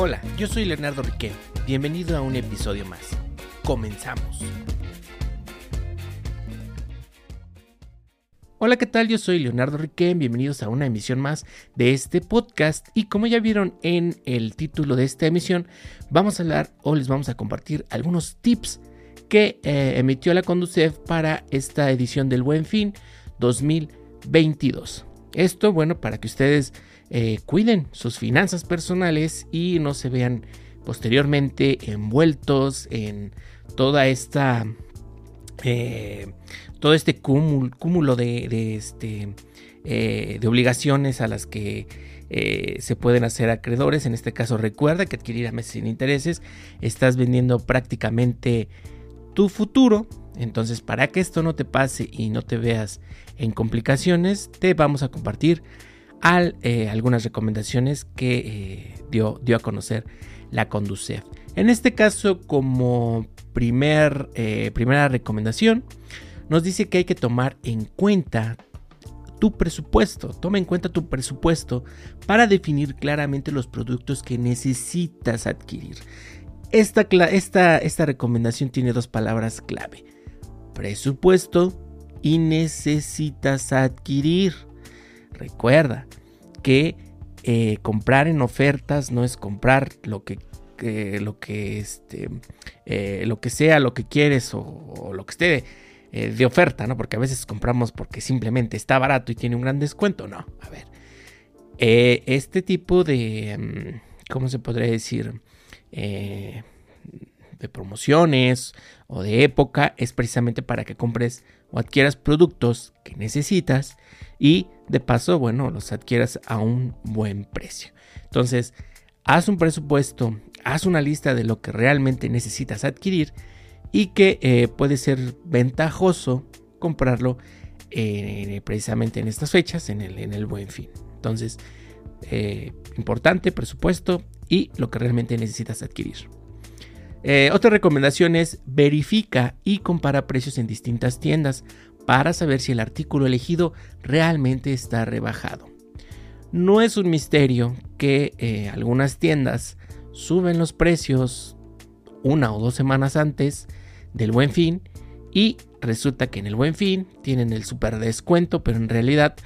Hola, yo soy Leonardo Riquet. Bienvenido a un episodio más. Comenzamos. Hola, ¿qué tal? Yo soy Leonardo Riquet. Bienvenidos a una emisión más de este podcast. Y como ya vieron en el título de esta emisión, vamos a hablar o les vamos a compartir algunos tips que eh, emitió la Conducef para esta edición del Buen Fin 2022. Esto, bueno, para que ustedes eh, cuiden sus finanzas personales y no se vean posteriormente envueltos en toda esta eh, todo este cúmulo, de, este, eh, de obligaciones a las que se pueden hacer acreedores. En este caso, recuerda que adquirir a meses sin intereses estás vendiendo prácticamente tu futuro. Entonces, para que esto no te pase y no te veas en complicaciones, te vamos a compartir eh, algunas recomendaciones que eh, dio, dio, a conocer la Conducef. En este caso, como primer, eh, primera recomendación, nos dice que hay que tomar en cuenta tu presupuesto. Toma en cuenta tu presupuesto para definir claramente los productos que necesitas adquirir. Esta, esta, esta recomendación tiene dos palabras clave. Presupuesto y necesitas adquirir. Recuerda que eh, comprar en ofertas no es comprar lo que, lo que este, eh, lo que sea, lo que quieres o, lo que esté eh, de oferta, ¿no? Porque a veces compramos porque simplemente está barato y tiene un gran descuento. No, a ver. este tipo de, mm, ¿cómo se podría decir? de promociones o de época es precisamente para que compres o adquieras productos que necesitas y de paso, bueno, los adquieras a un buen precio. Entonces, haz un presupuesto, haz una lista de lo que realmente necesitas adquirir y que eh, puede ser ventajoso comprarlo eh, precisamente en estas fechas, en el, en el buen fin. Entonces, eh, importante presupuesto y lo que realmente necesitas adquirir. Otra recomendación es verifica y compara precios en distintas tiendas para saber si el artículo elegido realmente está rebajado. No es un misterio que eh, algunas tiendas suben los precios una o dos semanas antes del buen fin y resulta que en el buen fin tienen el super descuento, pero en realidad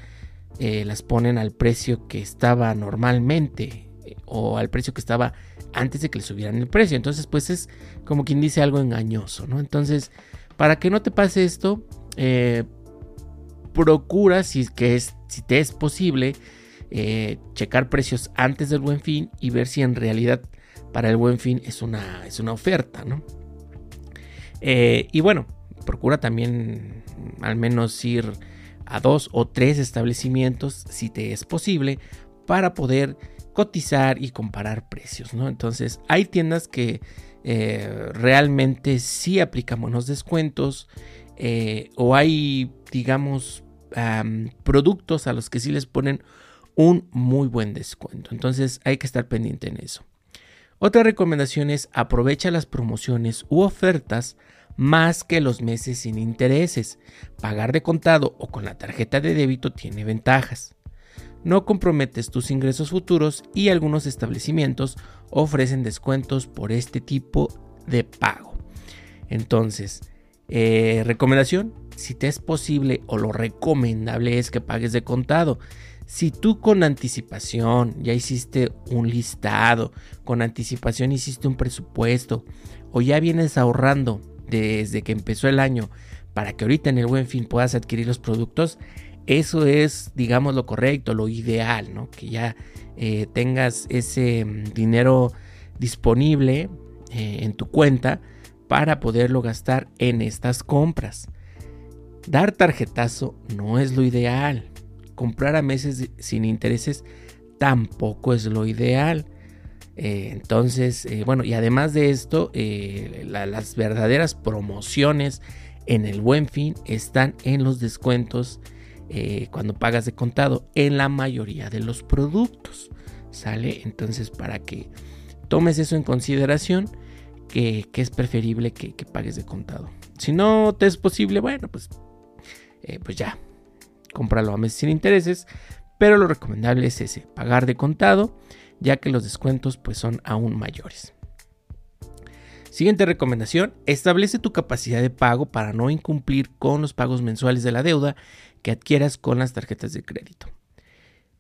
eh, las ponen al precio que estaba normalmente o al precio que estaba antes de que le subieran el precio. Entonces, pues es como quien dice algo engañoso, ¿no? Entonces, para que no te pase esto, eh, procura, si, que es, si te es posible, eh, checar precios antes del buen fin y ver si en realidad para el buen fin es una, es una oferta, ¿no? Eh, y bueno, procura también al menos ir a dos o tres establecimientos, si te es posible, para poder cotizar y comparar precios, ¿no? Entonces, hay tiendas que realmente sí aplican buenos descuentos eh, o hay, digamos, productos a los que sí les ponen un muy buen descuento. Entonces, hay que estar pendiente en eso. Otra recomendación es aprovecha las promociones u ofertas más que los meses sin intereses. Pagar de contado o con la tarjeta de débito tiene ventajas no comprometes tus ingresos futuros y algunos establecimientos ofrecen descuentos por este tipo de pago. Entonces, eh, recomendación, si te es posible o lo recomendable es que pagues de contado. Si tú con anticipación ya hiciste un listado, con anticipación hiciste un presupuesto o ya vienes ahorrando desde que empezó el año para que ahorita en el buen fin puedas adquirir los productos, eso es, digamos, lo correcto, lo ideal, ¿no? Que ya eh, tengas ese mm, dinero disponible eh, en tu cuenta para poderlo gastar en estas compras. Dar tarjetazo no es lo ideal. Comprar a meses sin intereses tampoco es lo ideal. Eh, entonces, bueno, y además de esto, las verdaderas promociones en el buen fin están en los descuentos eh, cuando pagas de contado en la mayoría de los productos. ¿Sale? Entonces para que tomes eso en consideración, que, es preferible que, pagues de contado. Si no te es posible, bueno, pues, eh, pues ya, cómpralo a meses sin intereses. pero lo recomendable es ese, pagar de contado, ya que los descuentos pues son aún mayores. Siguiente recomendación, establece tu capacidad de pago para no incumplir con los pagos mensuales de la deuda que adquieras con las tarjetas de crédito.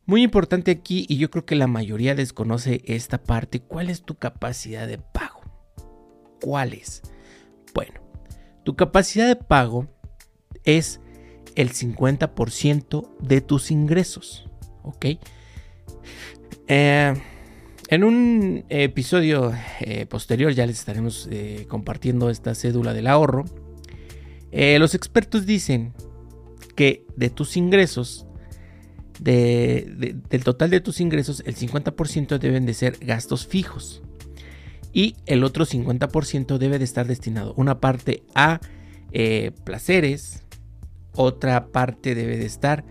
Muy importante aquí, y yo creo que la mayoría desconoce esta parte, ¿cuál es tu capacidad de pago? ¿Cuál es? Bueno, tu capacidad de pago es el 50% de tus ingresos, ¿ok? Eh, en un episodio eh, posterior ya les estaremos eh, compartiendo esta cédula del ahorro. Los expertos dicen que de tus ingresos, del total de tus ingresos, el 50% deben de ser gastos fijos. Y el otro 50% debe de estar destinado una parte a placeres, otra parte debe de estar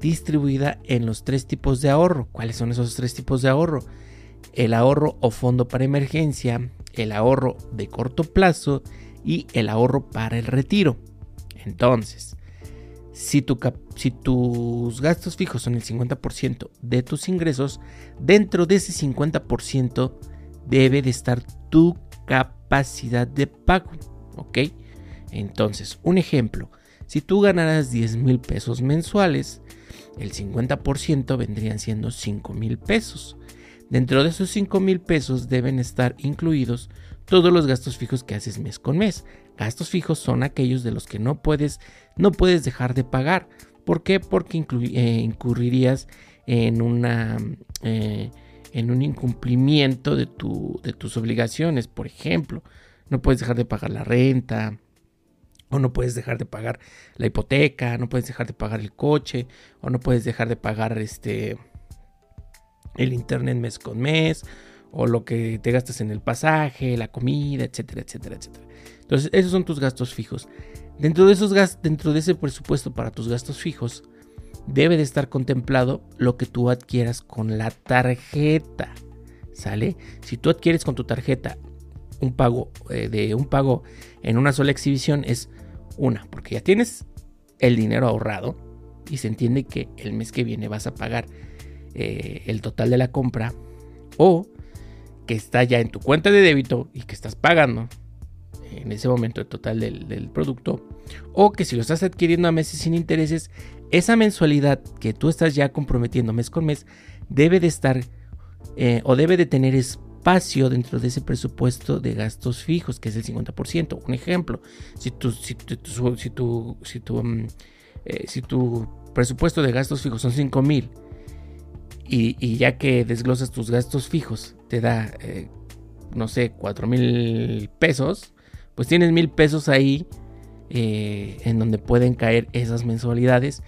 distribuida en los tres tipos de ahorro. ¿Cuáles son esos tres tipos de ahorro? el ahorro o fondo para emergencia, el ahorro de corto plazo y el ahorro para el retiro. Entonces, si, si tus gastos fijos son el 50% de tus ingresos, dentro de ese 50% debe de estar tu capacidad de pago. ¿Ok? Entonces, un ejemplo, si tú ganaras 10 mil pesos mensuales, el 50% vendrían siendo 5 mil pesos. Dentro de esos 5 mil pesos deben estar incluidos todos los gastos fijos que haces mes con mes. Gastos fijos son aquellos de los que no puedes, no puedes dejar de pagar. ¿Por qué? Porque eh, incurrirías en, una, eh, en un incumplimiento de, tu, de tus obligaciones. Por ejemplo, no puedes dejar de pagar la renta, o no puedes dejar de pagar la hipoteca, no puedes dejar de pagar el coche, o no puedes dejar de pagar este el internet mes con mes, o lo que te gastas en el pasaje, la comida, etcétera, etcétera, etcétera. Entonces, esos son tus gastos fijos. Dentro de esos gastos, dentro de ese presupuesto para tus gastos fijos, debe de estar contemplado lo que tú adquieras con la tarjeta. ¿Sale? Si tú adquieres con tu tarjeta un pago eh, de un pago en una sola exhibición es una, porque ya tienes el dinero ahorrado y se entiende que el mes que viene vas a pagar eh, el total de la compra o que está ya en tu cuenta de débito y que estás pagando en ese momento el total del, producto o que si lo estás adquiriendo a meses sin intereses esa mensualidad que tú estás ya comprometiendo mes con mes debe de estar eh, o debe de tener espacio dentro de ese presupuesto de gastos fijos que es el 50% un ejemplo si tu si tu, si tu, mm, eh, si tu presupuesto de gastos fijos son 5 mil y, ya que desglosas tus gastos fijos, te da, eh, no sé, 4 mil pesos, pues tienes mil pesos ahí eh, en donde pueden caer esas mensualidades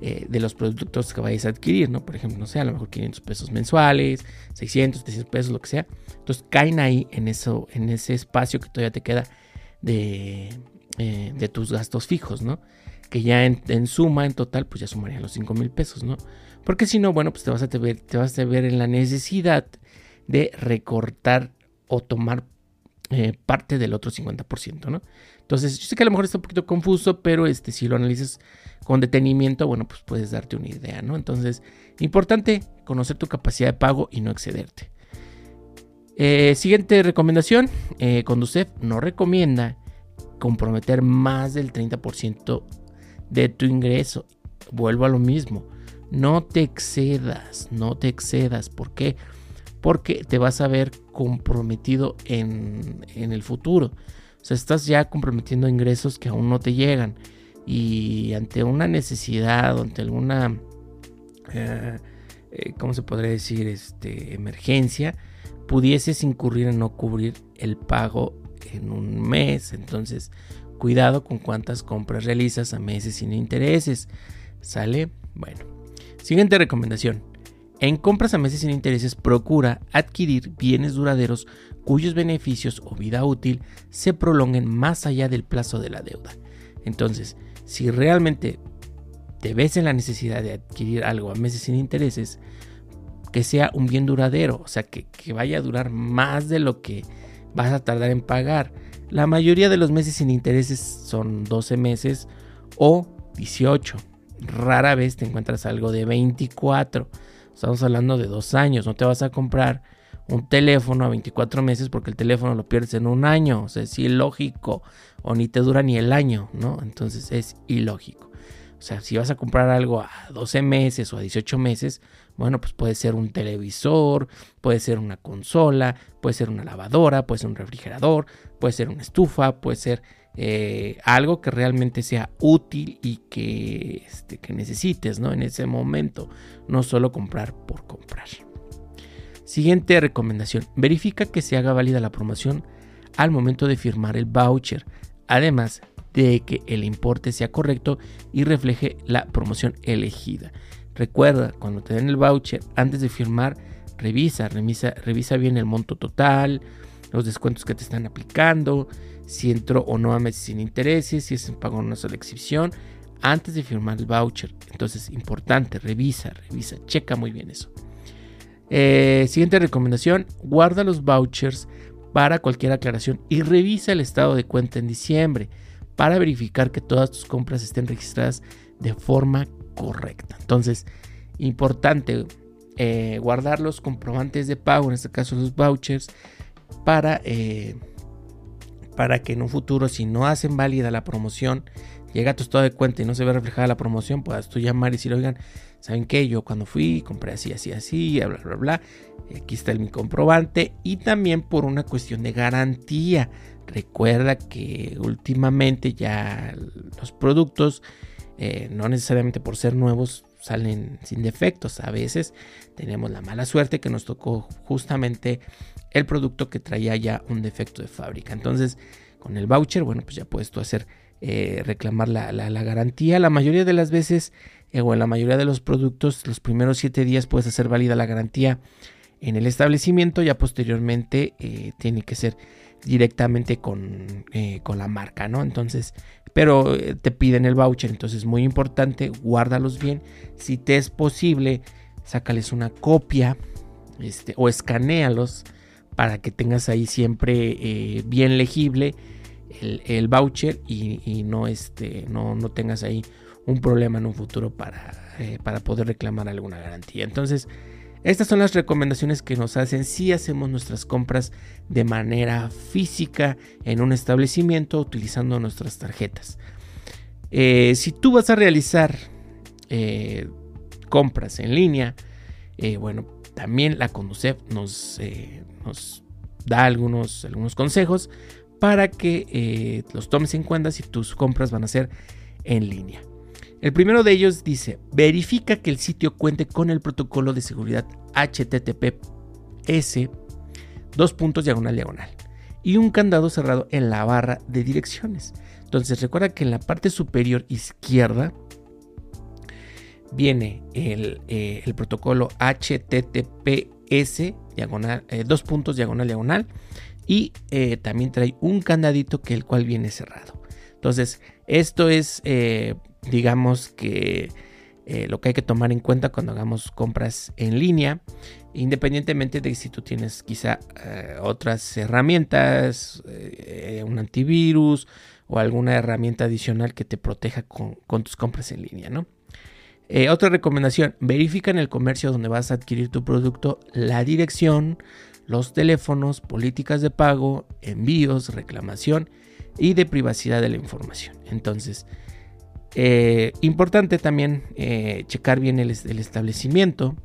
eh, de los productos que vayas a adquirir, ¿no? Por ejemplo, no sé, a lo mejor 500 pesos mensuales, 600, 700 pesos, lo que sea. Entonces caen ahí en, eso, en ese espacio que todavía te queda de, de tus gastos fijos, ¿no? Que ya en, en, suma, en total, pues ya sumarían los 5 mil pesos, ¿no? Porque si no, bueno, pues te vas, a ver, te vas a ver en la necesidad de recortar o tomar eh, parte del otro 50%, ¿no? Entonces, yo sé que a lo mejor está un poquito confuso, pero este, si lo analizas con detenimiento, bueno, pues puedes darte una idea, ¿no? Entonces, importante conocer tu capacidad de pago y no excederte. Eh, siguiente recomendación, eh, Conducef no recomienda comprometer más del 30% de tu ingreso. Vuelvo a lo mismo. No te excedas, no te excedas. ¿Por qué? Te vas a ver comprometido en, el futuro. O sea, estás ya comprometiendo ingresos que aún no te llegan. Y ante una necesidad, ante alguna, eh, eh, ¿cómo se podría decir? Este, emergencia, pudieses incurrir en no cubrir el pago en un mes. Entonces, cuidado con cuántas compras realizas a meses sin intereses. ¿Sale? Bueno. Siguiente recomendación. En compras a meses sin intereses procura adquirir bienes duraderos cuyos beneficios o vida útil se prolonguen más allá del plazo de la deuda. Entonces, si realmente te ves en la necesidad de adquirir algo a meses sin intereses, que sea un bien duradero, o sea, que, que vaya a durar más de lo que vas a tardar en pagar. La mayoría de los meses sin intereses son 12 meses o 18. rara vez te encuentras algo de 24. Estamos hablando de dos años. No te vas a comprar un teléfono a 24 meses porque el teléfono lo pierdes en un año. O sea, es ilógico. O ni te dura ni el año, ¿no? Entonces es ilógico. O sea, si vas a comprar algo a 12 meses o a 18 meses, bueno, pues puede ser un televisor, puede ser una consola, puede ser una lavadora, puede ser un refrigerador, puede ser una estufa, puede ser eh, algo que realmente sea útil y que, este, que necesites ¿no? en ese momento, no solo comprar por comprar. Siguiente recomendación, verifica que se haga válida la promoción al momento de firmar el voucher. Además, de que el importe sea correcto y refleje la promoción elegida. Recuerda, cuando te den el voucher, antes de firmar, revisa, revisa, revisa bien el monto total, los descuentos que te están aplicando, si entró o no a meses sin intereses, si es en pago en una sola exhibición, antes de firmar el voucher. Entonces, importante, revisa, revisa, checa muy bien eso. Eh, siguiente recomendación, guarda los vouchers para cualquier aclaración y revisa el estado de cuenta en diciembre para verificar que todas tus compras estén registradas de forma correcta. Entonces, importante eh, guardar los comprobantes de pago, en este caso los vouchers, para, eh, para que en un futuro, si no hacen válida la promoción, llega a tu estado de cuenta y no se ve reflejada la promoción, puedas tú llamar y decir, oigan, ¿saben qué? Yo cuando fui compré así, así, así, bla, bla, bla. Aquí está mi comprobante. Y también por una cuestión de garantía. Recuerda que últimamente ya los productos, eh, no necesariamente por ser nuevos, salen sin defectos. A veces tenemos la mala suerte que nos tocó justamente el producto que traía ya un defecto de fábrica. Entonces, con el voucher, bueno, pues ya puedes tú hacer eh, reclamar la, garantía. La mayoría de las veces, eh, o en la mayoría de los productos, los primeros siete días puedes hacer válida la garantía en el establecimiento. Ya posteriormente tiene que ser directamente con, con la marca, ¿no? Entonces, pero eh, te piden el voucher, entonces muy importante, guárdalos bien. Si te es posible, sácales una copia este, o escanealos para que tengas ahí siempre eh, bien legible el, voucher y, no, este, no, no, tengas ahí un problema en un futuro para, para poder reclamar alguna garantía. Entonces, estas son las recomendaciones que nos hacen si hacemos nuestras compras de manera física en un establecimiento utilizando nuestras tarjetas. Eh, si tú vas a realizar eh, compras en línea, eh, bueno, también la Conducef nos, nos da algunos, algunos consejos para que los tomes en cuenta si tus compras van a ser en línea. El primero de ellos dice, verifica que el sitio cuente con el protocolo de seguridad HTTPS, dos puntos diagonal diagonal, y un candado cerrado en la barra de direcciones. Entonces recuerda que en la parte superior izquierda viene el, eh, protocolo HTTPS, diagonal, eh, dos puntos diagonal diagonal, y eh, también trae un candadito que el cual viene cerrado. Entonces, esto es digamos que eh, lo que hay que tomar en cuenta cuando hagamos compras en línea, independientemente de si tú tienes quizá eh, otras herramientas, eh, un antivirus o alguna herramienta adicional que te proteja con, tus compras en línea, ¿no? otra recomendación, verifica en el comercio donde vas a adquirir tu producto la dirección, los teléfonos, políticas de pago, envíos, reclamación y de privacidad de la información. Entonces, eh, importante también eh, checar bien el, establecimiento,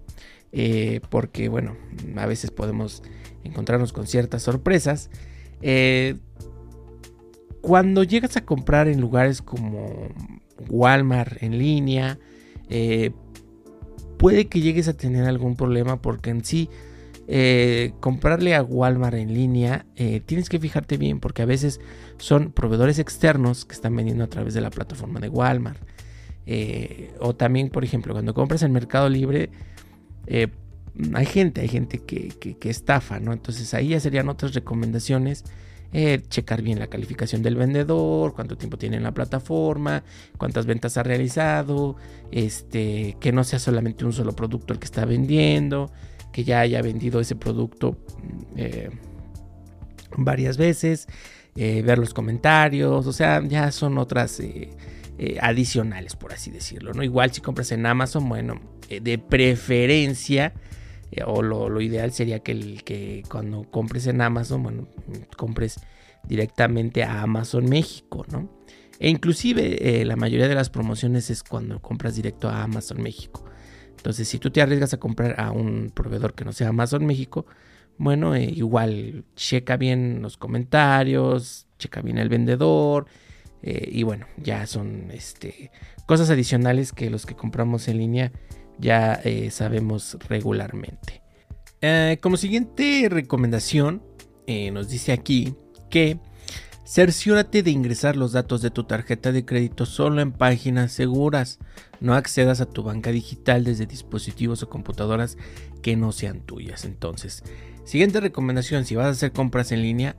eh, porque bueno, a veces podemos encontrarnos con ciertas sorpresas. cuando llegas a comprar en lugares como Walmart en línea, puede que llegues a tener algún problema porque en sí eh, comprarle a Walmart en línea, eh, tienes que fijarte bien porque a veces son proveedores externos que están vendiendo a través de la plataforma de Walmart. Eh, o también, por ejemplo, cuando compras en Mercado Libre, hay gente, hay gente que, estafa, ¿no? Entonces ahí ya serían otras recomendaciones. checar bien la calificación del vendedor, cuánto tiempo tiene en la plataforma, cuántas ventas ha realizado, este, que no sea solamente un solo producto el que está vendiendo, que ya haya vendido ese producto eh, varias veces, eh, ver los comentarios, o sea, ya son otras eh, adicionales, por así decirlo. ¿no? Igual si compras en Amazon, bueno, de preferencia, o lo, ideal sería que, el, que cuando compres en Amazon, bueno, compres directamente a Amazon México, ¿no? E inclusive la mayoría de las promociones es cuando compras directo a Amazon México. Entonces, si tú te arriesgas a comprar a un proveedor que no sea Amazon México, bueno, igual checa bien los comentarios, checa bien el vendedor, eh, y bueno, ya son este, cosas adicionales que los que compramos en línea ya eh, sabemos regularmente. Eh, como siguiente recomendación, nos dice aquí que cerciórate de ingresar los datos de tu tarjeta de crédito solo en páginas seguras. No accedas a tu banca digital desde dispositivos o computadoras que no sean tuyas. Entonces, siguiente recomendación, si vas a hacer compras en línea,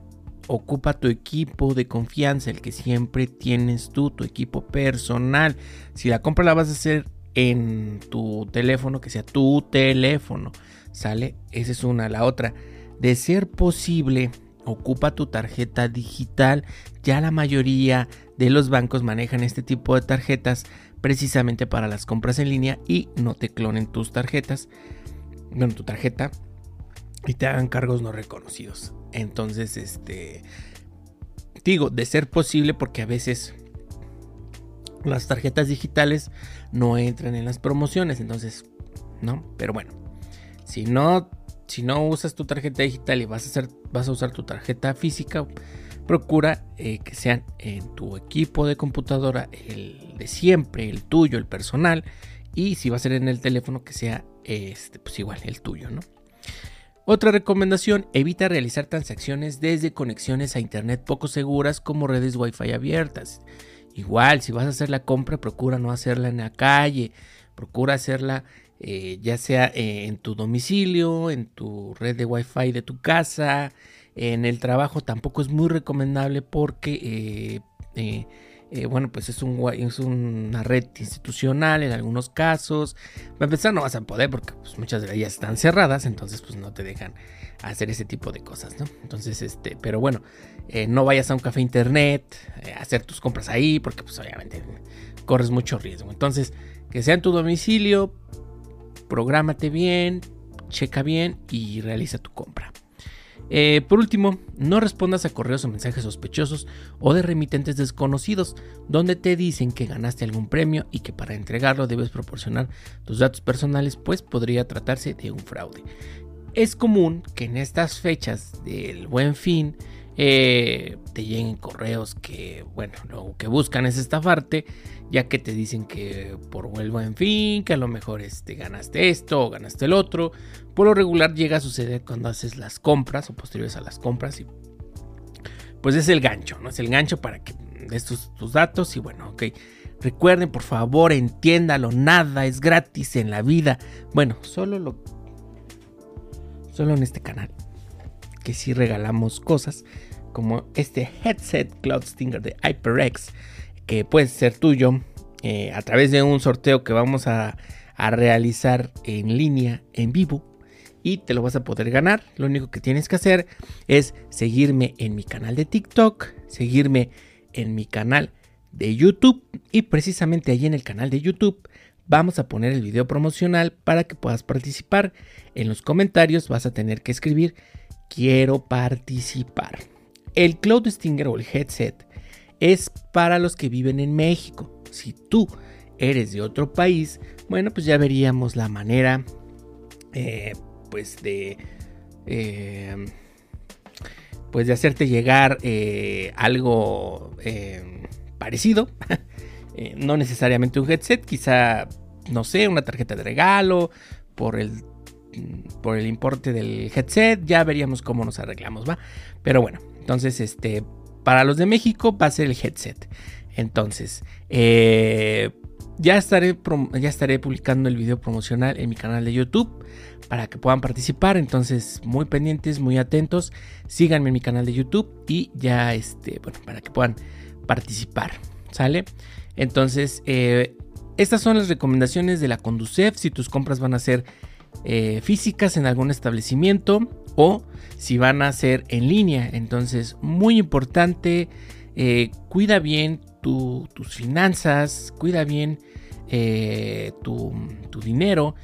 ocupa tu equipo de confianza, el que siempre tienes tú, tu equipo personal. Si la compra la vas a hacer en tu teléfono, que sea tu teléfono, ¿sale? Esa es una. La otra, de ser posible, ocupa tu tarjeta digital. Ya la mayoría de los bancos manejan este tipo de tarjetas precisamente para las compras en línea y no te clonen tus tarjetas. Bueno, tu tarjeta y te hagan cargos no reconocidos. Entonces, este, digo, de ser posible porque a veces las tarjetas digitales no entran en las promociones, entonces, ¿no? Pero bueno, si no, si no usas tu tarjeta digital y vas a, hacer, vas a usar tu tarjeta física, procura eh, que sean en tu equipo de computadora, el de siempre, el tuyo, el personal, y si va a ser en el teléfono, que sea este, pues igual, el tuyo, ¿no? Otra recomendación, evita realizar transacciones desde conexiones a internet poco seguras como redes Wi-Fi abiertas. Igual, si vas a hacer la compra, procura no hacerla en la calle, procura hacerla eh, ya sea eh, en tu domicilio, en tu red de Wi-Fi de tu casa, en el trabajo tampoco es muy recomendable porque eh, bueno, pues es, un, una red institucional en algunos casos. Para empezar, no vas a poder porque pues, muchas de ellas están cerradas, entonces pues no te dejan hacer ese tipo de cosas, ¿no? Entonces, este, pero bueno, no vayas a un café internet, hacer tus compras ahí, porque pues obviamente corres mucho riesgo. Entonces, que sea en tu domicilio, prográmate bien, checa bien y realiza tu compra. Eh, por último, no respondas a correos o mensajes sospechosos o de remitentes desconocidos donde te dicen que ganaste algún premio y que para entregarlo debes proporcionar tus datos personales, pues podría tratarse de un fraude. Es común que en estas fechas del buen fin eh, te lleguen correos que, bueno, lo que buscan es estafarte, ya que te dicen que por vuelvo en fin, que a lo mejor este, ganaste esto o ganaste el otro. Por lo regular llega a suceder cuando haces las compras o posteriores a las compras y pues es el gancho, ¿no? Es el gancho para que des tus, tus datos y bueno, ok. Recuerden, por favor, entiéndalo, nada es gratis en la vida. Bueno, solo lo... Solo en este canal que sí regalamos cosas como este headset Cloud Stinger de HyperX que puede ser tuyo eh, a través de un sorteo que vamos a, realizar en línea, en vivo, y te lo vas a poder ganar. Lo único que tienes que hacer es seguirme en mi canal de TikTok, seguirme en mi canal de YouTube y precisamente allí en el canal de YouTube vamos a poner el video promocional para que puedas participar. En los comentarios vas a tener que escribir quiero participar. El Cloud Stinger o el headset es para los que viven en México. Si tú eres de otro país, bueno, pues ya veríamos la manera, eh, pues de, eh, pues de hacerte llegar eh, algo parecido. no necesariamente un headset, quizá, no sé, una tarjeta de regalo por el por el importe del headset, ya veríamos cómo nos arreglamos, ¿va? Pero bueno, entonces, este, para los de México va a ser el headset. Entonces, eh, ya, estaré, ya estaré publicando el video promocional en mi canal de YouTube para que puedan participar. Entonces, muy pendientes, muy atentos. Síganme en mi canal de YouTube y ya, este, bueno, para que puedan participar. ¿Sale? Entonces, eh, estas son las recomendaciones de la Conducef. Si tus compras van a ser eh, físicas en algún establecimiento o si van a ser en línea. Entonces, muy importante, eh, cuida bien tus finanzas, cuida bien eh, tu, dinero,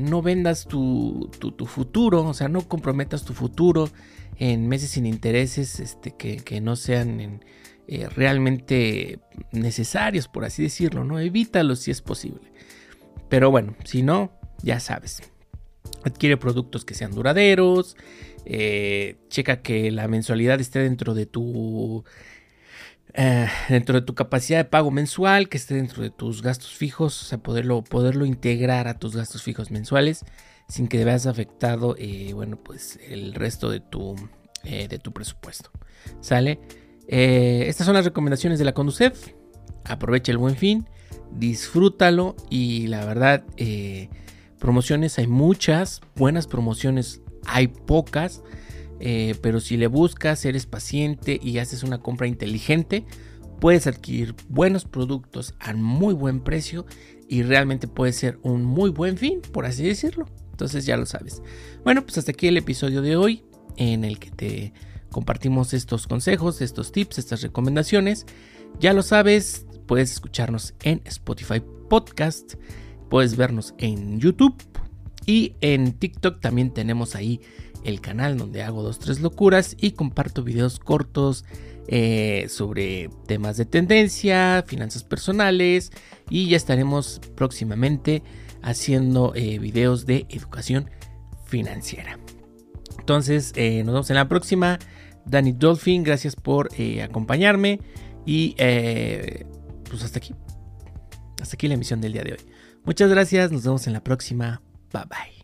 no vendas tu, futuro, o sea, no comprometas tu futuro en meses sin intereses este, que, no sean realmente necesarios, por así decirlo, ¿no? Evítalos si es posible. Pero bueno, si no, ya sabes. Adquiere productos que sean duraderos. checa que la mensualidad esté dentro de tu eh, dentro de tu capacidad de pago mensual, que esté dentro de tus gastos fijos, o sea, poderlo, poderlo integrar a tus gastos fijos mensuales sin que veas afectado, eh, bueno, pues el resto de tu, eh, de tu presupuesto. ¿Sale? estas son las recomendaciones de la Conducef. Aprovecha el buen fin, disfrútalo y la verdad, promociones hay muchas, buenas promociones hay pocas. Eh, pero si le buscas, eres paciente y haces una compra inteligente, puedes adquirir buenos productos a muy buen precio y realmente puede ser un muy buen fin, por así decirlo. Entonces ya lo sabes. Bueno, pues hasta aquí el episodio de hoy en el que te compartimos estos consejos, estos tips, estas recomendaciones. Ya lo sabes, puedes escucharnos en Spotify Podcast, puedes vernos en YouTube y en TikTok también tenemos ahí el canal donde hago dos, tres locuras y comparto videos cortos eh, sobre temas de tendencia, finanzas personales y ya estaremos próximamente haciendo eh, videos de educación financiera. Entonces, eh, nos vemos en la próxima. Danny Dolphin, gracias por acompañarme y pues hasta aquí. Hasta aquí la emisión del día de hoy. Muchas gracias, nos vemos en la próxima. Bye bye.